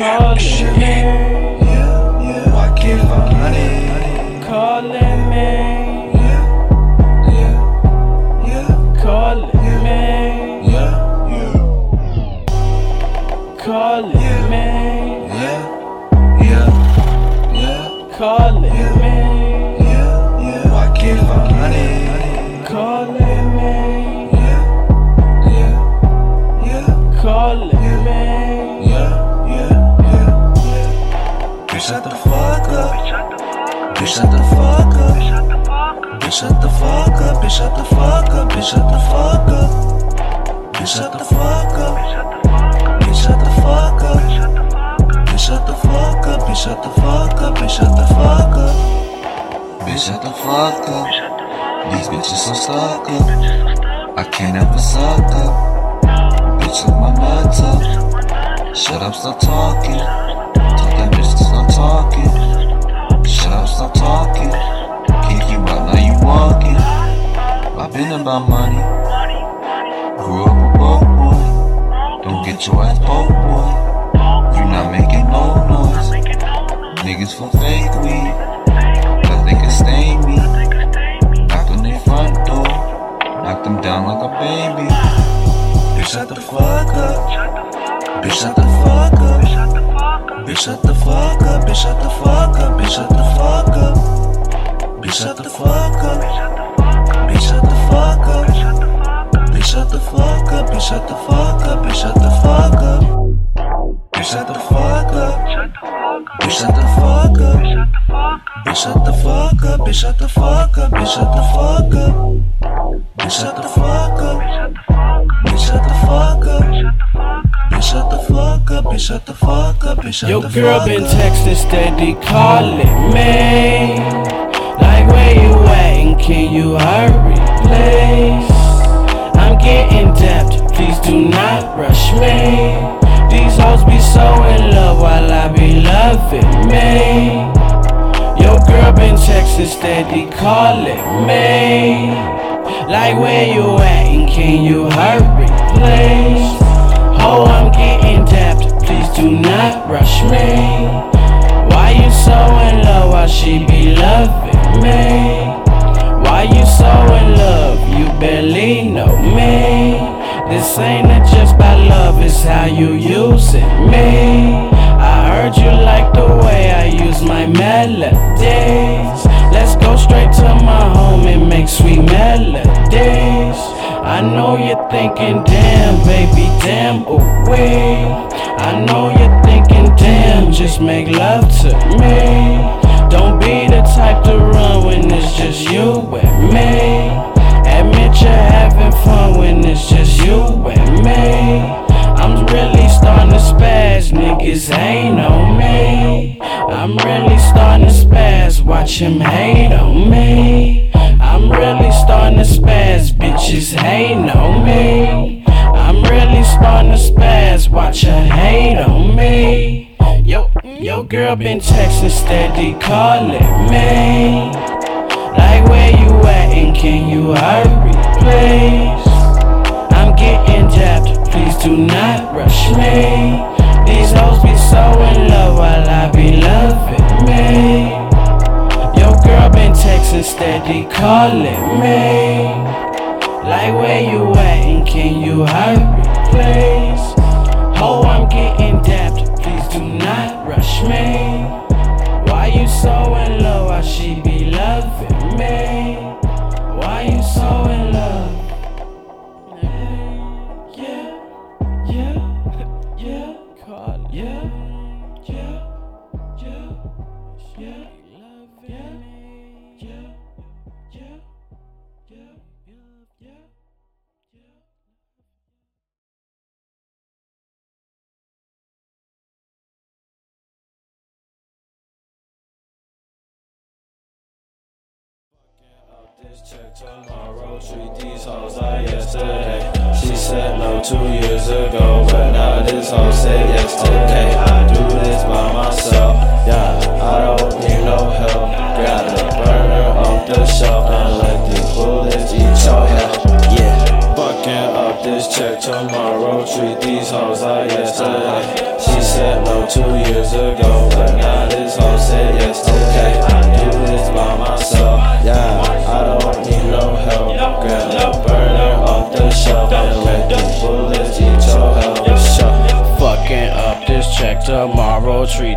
calling me. I give yeah. money. Calling me. Calling me. Calling me. Calling me. Why give her money. Bitch, shut the fuck up, bitch, shut the fuck up, bitch, shut the fuck up. Bitch, shut the fuck up. Bitch, shut the fuck up. Bitch, shut the fuck up, bitch, shut the fuck up, bitch, shut the fuck up. Bitch, shut the fuck up. These bitches so stuck up. I can't ever suck up. Bitch, look my nuts up. Shut up, stop talking. Tell that bitch to stop talking. Shut up, stop talking walking. I've been about money. Grew up a broke boy. Don't get your ass broke, boy. You not making no noise. Niggas for fake weed. But they can stain me. Knocked on their front door. Knocked them down like a baby. Bitch, shut the fuck up. Bitch, shut the fuck up. Bitch, shut the fuck up. Bitch, shut the fuck up. Bitch, shut the fuck up. Bitch, shut the fuck up. Bitch, shut the fuck up. Bitch, shut the fuck up. Bitch, shut the fuck up. Bitch, shut the fuck up. Bitch, shut the fuck up. Bitch, shut the fuck up. Bitch, shut the fuck up. Bitch, shut the fuck up. Bitch, shut the fuck up. Bitch, shut the fuck up. Bitch, shut the fuck up. Bitch, shut the fuck up. Bitch, shut Your the girl been texting steady, calling me. Where you at and can you hurry, please? I'm getting dapped, please do not rush me. These hoes be so in love while I be loving me. Your girl been texting steady, calling me. Like where you at and can you hurry, please? Oh, I'm getting dapped, please do not rush me. Why you so in love while she be loving me? Why you so in love? You barely know me. This ain't just by love, it's how you using me. I heard you like the way I use my melodies. Let's go straight to my home and make sweet melodies. I know you're thinking, damn, baby, damn, wee. I know you're thinking, damn, just make love to me. Don't be the type to run when it's just you and me. Admit you're having fun when it's just you and me. I'm really starting to spaz, niggas hate on me. I'm really starting to spaz, watch him hate on me. Girl been texting steady, calling me. Like where you at and can you hurry, please? I'm getting dapped, please do not rush me. These hoes be so in love while I be loving me. Your girl been texting steady, calling me. Like where you at and can you hurry, please? love. These yesterday. She said no two years ago, but now this hoe said yes today. I do this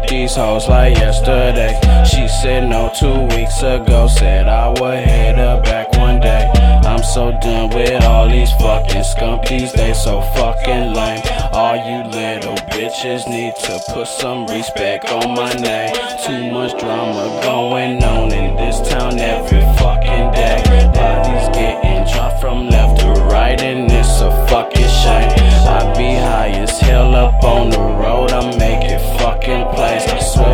these hoes like yesterday. She said no two weeks ago. Said I would hit her back one day. I'm so done with all these fucking scumpies. They so fucking lame. All you little bitches need to put some respect on my name. Too much drama going on in this town every fucking day. Bodies getting dropped from left to right, and a fucking shame. I be high as hell up on the road. I make it fucking plays. I swear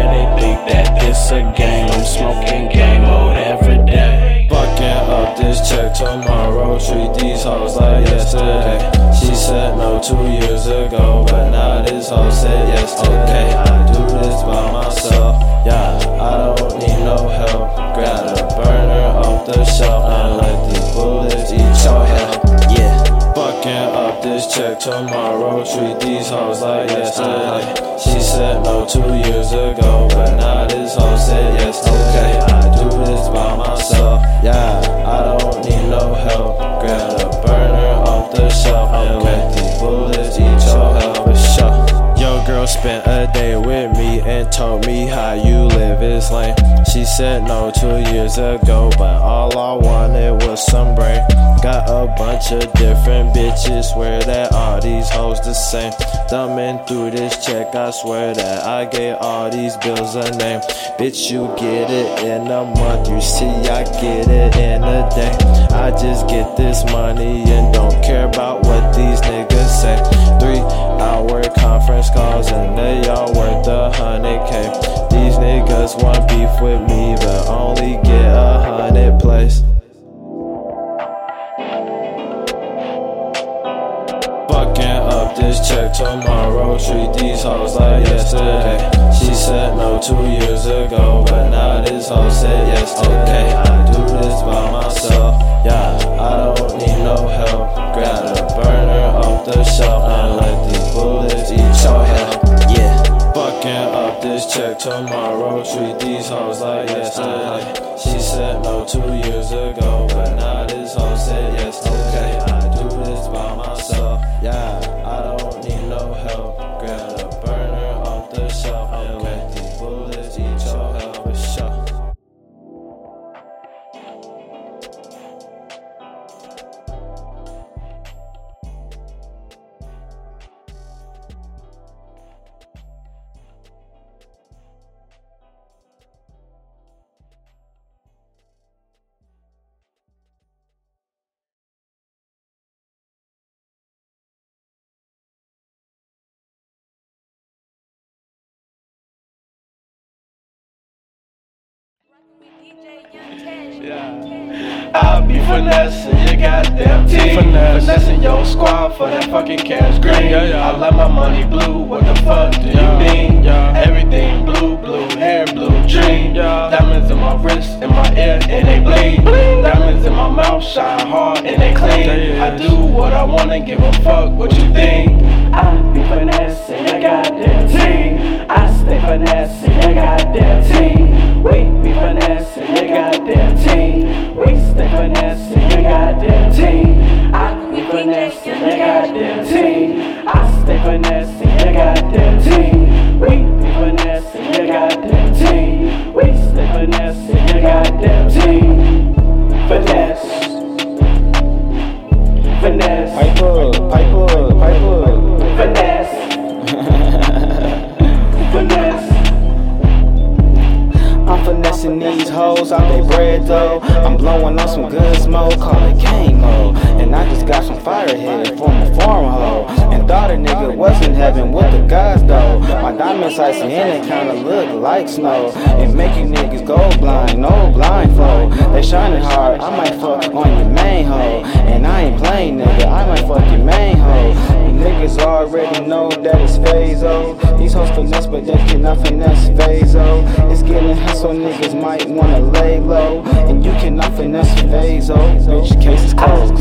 tomorrow. Treat these hoes like yesterday. She said no two years ago, but now this hoe said yes. Okay, I do this by myself. Yeah, I don't need no help. Grab a burner off the shelf and let these bullets eat your health. For sure. Your girl spent a day with me and told me how you live is lame. She said no two years ago, but all I wanted was some brain. Got a bunch of different bitches, swear that all these hoes the same. Thumbing through this check, I swear that I gave all these bills a name. Bitch, you get it in a month, you see, I get it in a day. I just get this money and don't care about what these niggas say. Three hour conference calls and they all worth a hundred K. These niggas want beef with me, but only get a hundred plays. This check tomorrow. Treat these hoes like yesterday. She said no two years ago, but now this hoe said yes. Okay, I do this by myself. Yeah, I don't need no help. Grab a burner off the shelf and let these bullets eat your head. Yeah. Fucking up this check tomorrow. Treat these hoes like yesterday. She said no two years ago, but now this hoe said yes. Okay, I this by myself. Yeah, I don't need I'll be finessing your goddamn team. Finesse. Finessing your squad for that fucking cash green. Yeah, yeah. I like my money blue. What the fuck do Yeah, you mean? yeah. Everything blue, blue hair, blue dream. Yeah. Diamonds in my wrist, in my ear, and they bleed. Diamonds in my mouth, shine hard and they clean. I do what I wanna, give a fuck what you think. I be finessing your goddamn team. I stay finessing your goddamn team. We be finessing they bread though. I'm blowing on some good smoke, call it game mode. And I just got some fire head from a farm hoe. And thought a nigga was in heaven with the guys though. My diamonds icy and they kinda look like snow. It make you niggas go blind, no blindfold. They shining hard, I might fuck on your main hoe. And I ain't playing nigga, I might fuck your main hoe. Niggas already know that it's phaso. These hoes finesse, but they cannot finesse phaso. It's getting hot, so niggas might wanna lay low. And you cannot finesse phaso. Bitch, case is closed.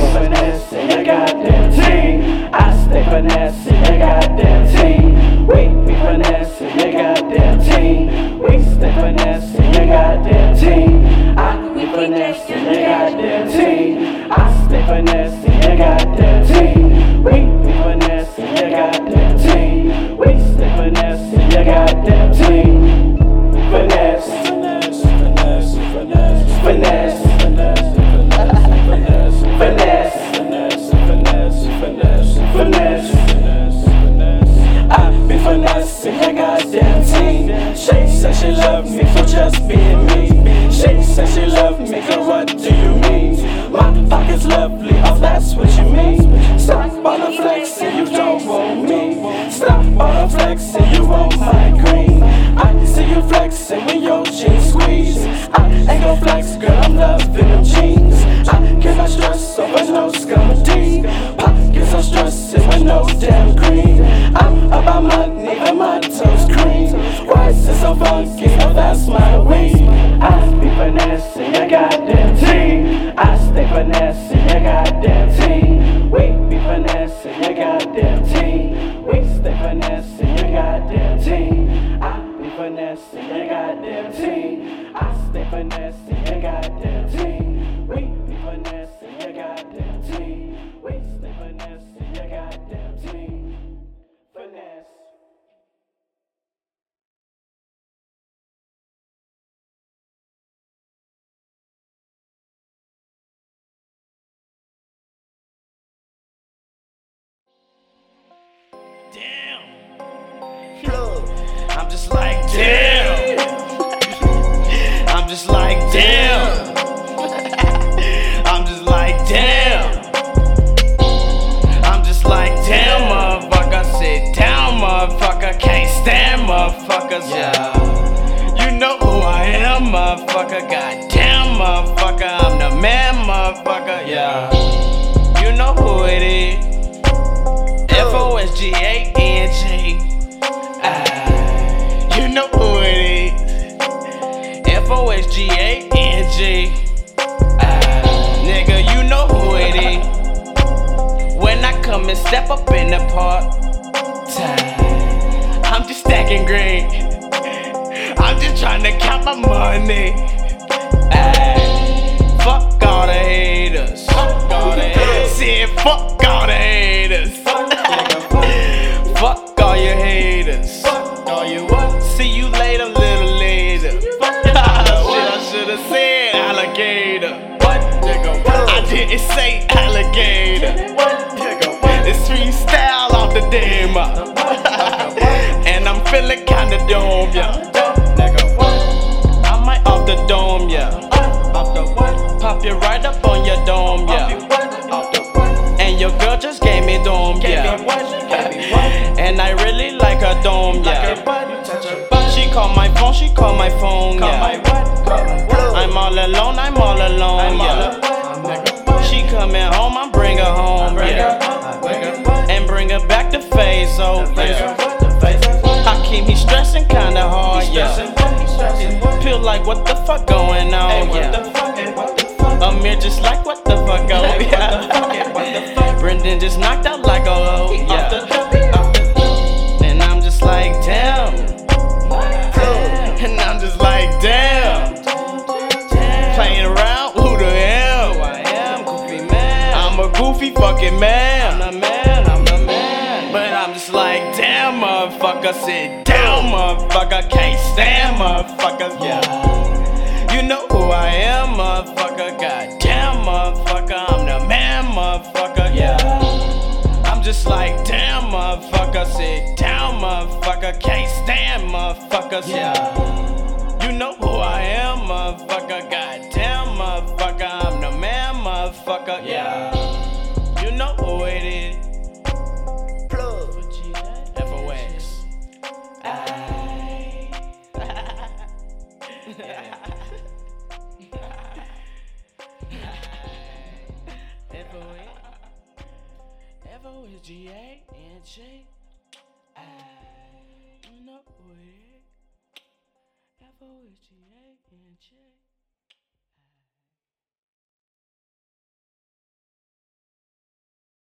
Step up in the park, time, I'm just stacking green. I'm just trying to count my money. Ay, fuck all the haters. Fuck all the haters. Said fuck all the haters. fuck all your haters. Fuck all you what? See you later, little later. Shit, I should've said alligator. What? Nigga, what? I didn't say alligator. Off and I'm feeling kinda dome, yeah. I might off the dome, yeah. Off the what? Pop you right up on your dome, yeah. And your girl just gave me dome, yeah. And I really like her dome, yeah. She call my phone, she call my phone, yeah. I'm all alone, I'm all alone, yeah. She coming home, I'm bring her home, yeah. And back to phase, oh, yeah. Hakeem, he stressing kinda hard, yeah. Feel like what the fuck going on, yeah. Amir just like what the fuck going, yeah. Brendan just knocked out like a oh, yeah. And I'm just like, damn. And I'm just like, damn. Playing around, who the hell? I am goofy man. I'm a goofy fucking man. I'm the man, just like, damn, motherfucker. Sit down, motherfucker. Can't stand motherfuckers, yeah. You know who I am, motherfucker. Goddamn, motherfucker. I'm the man, motherfucker, yeah. I'm just like, damn, motherfucker. Sit down, motherfucker. Can't stand motherfuckers, yeah.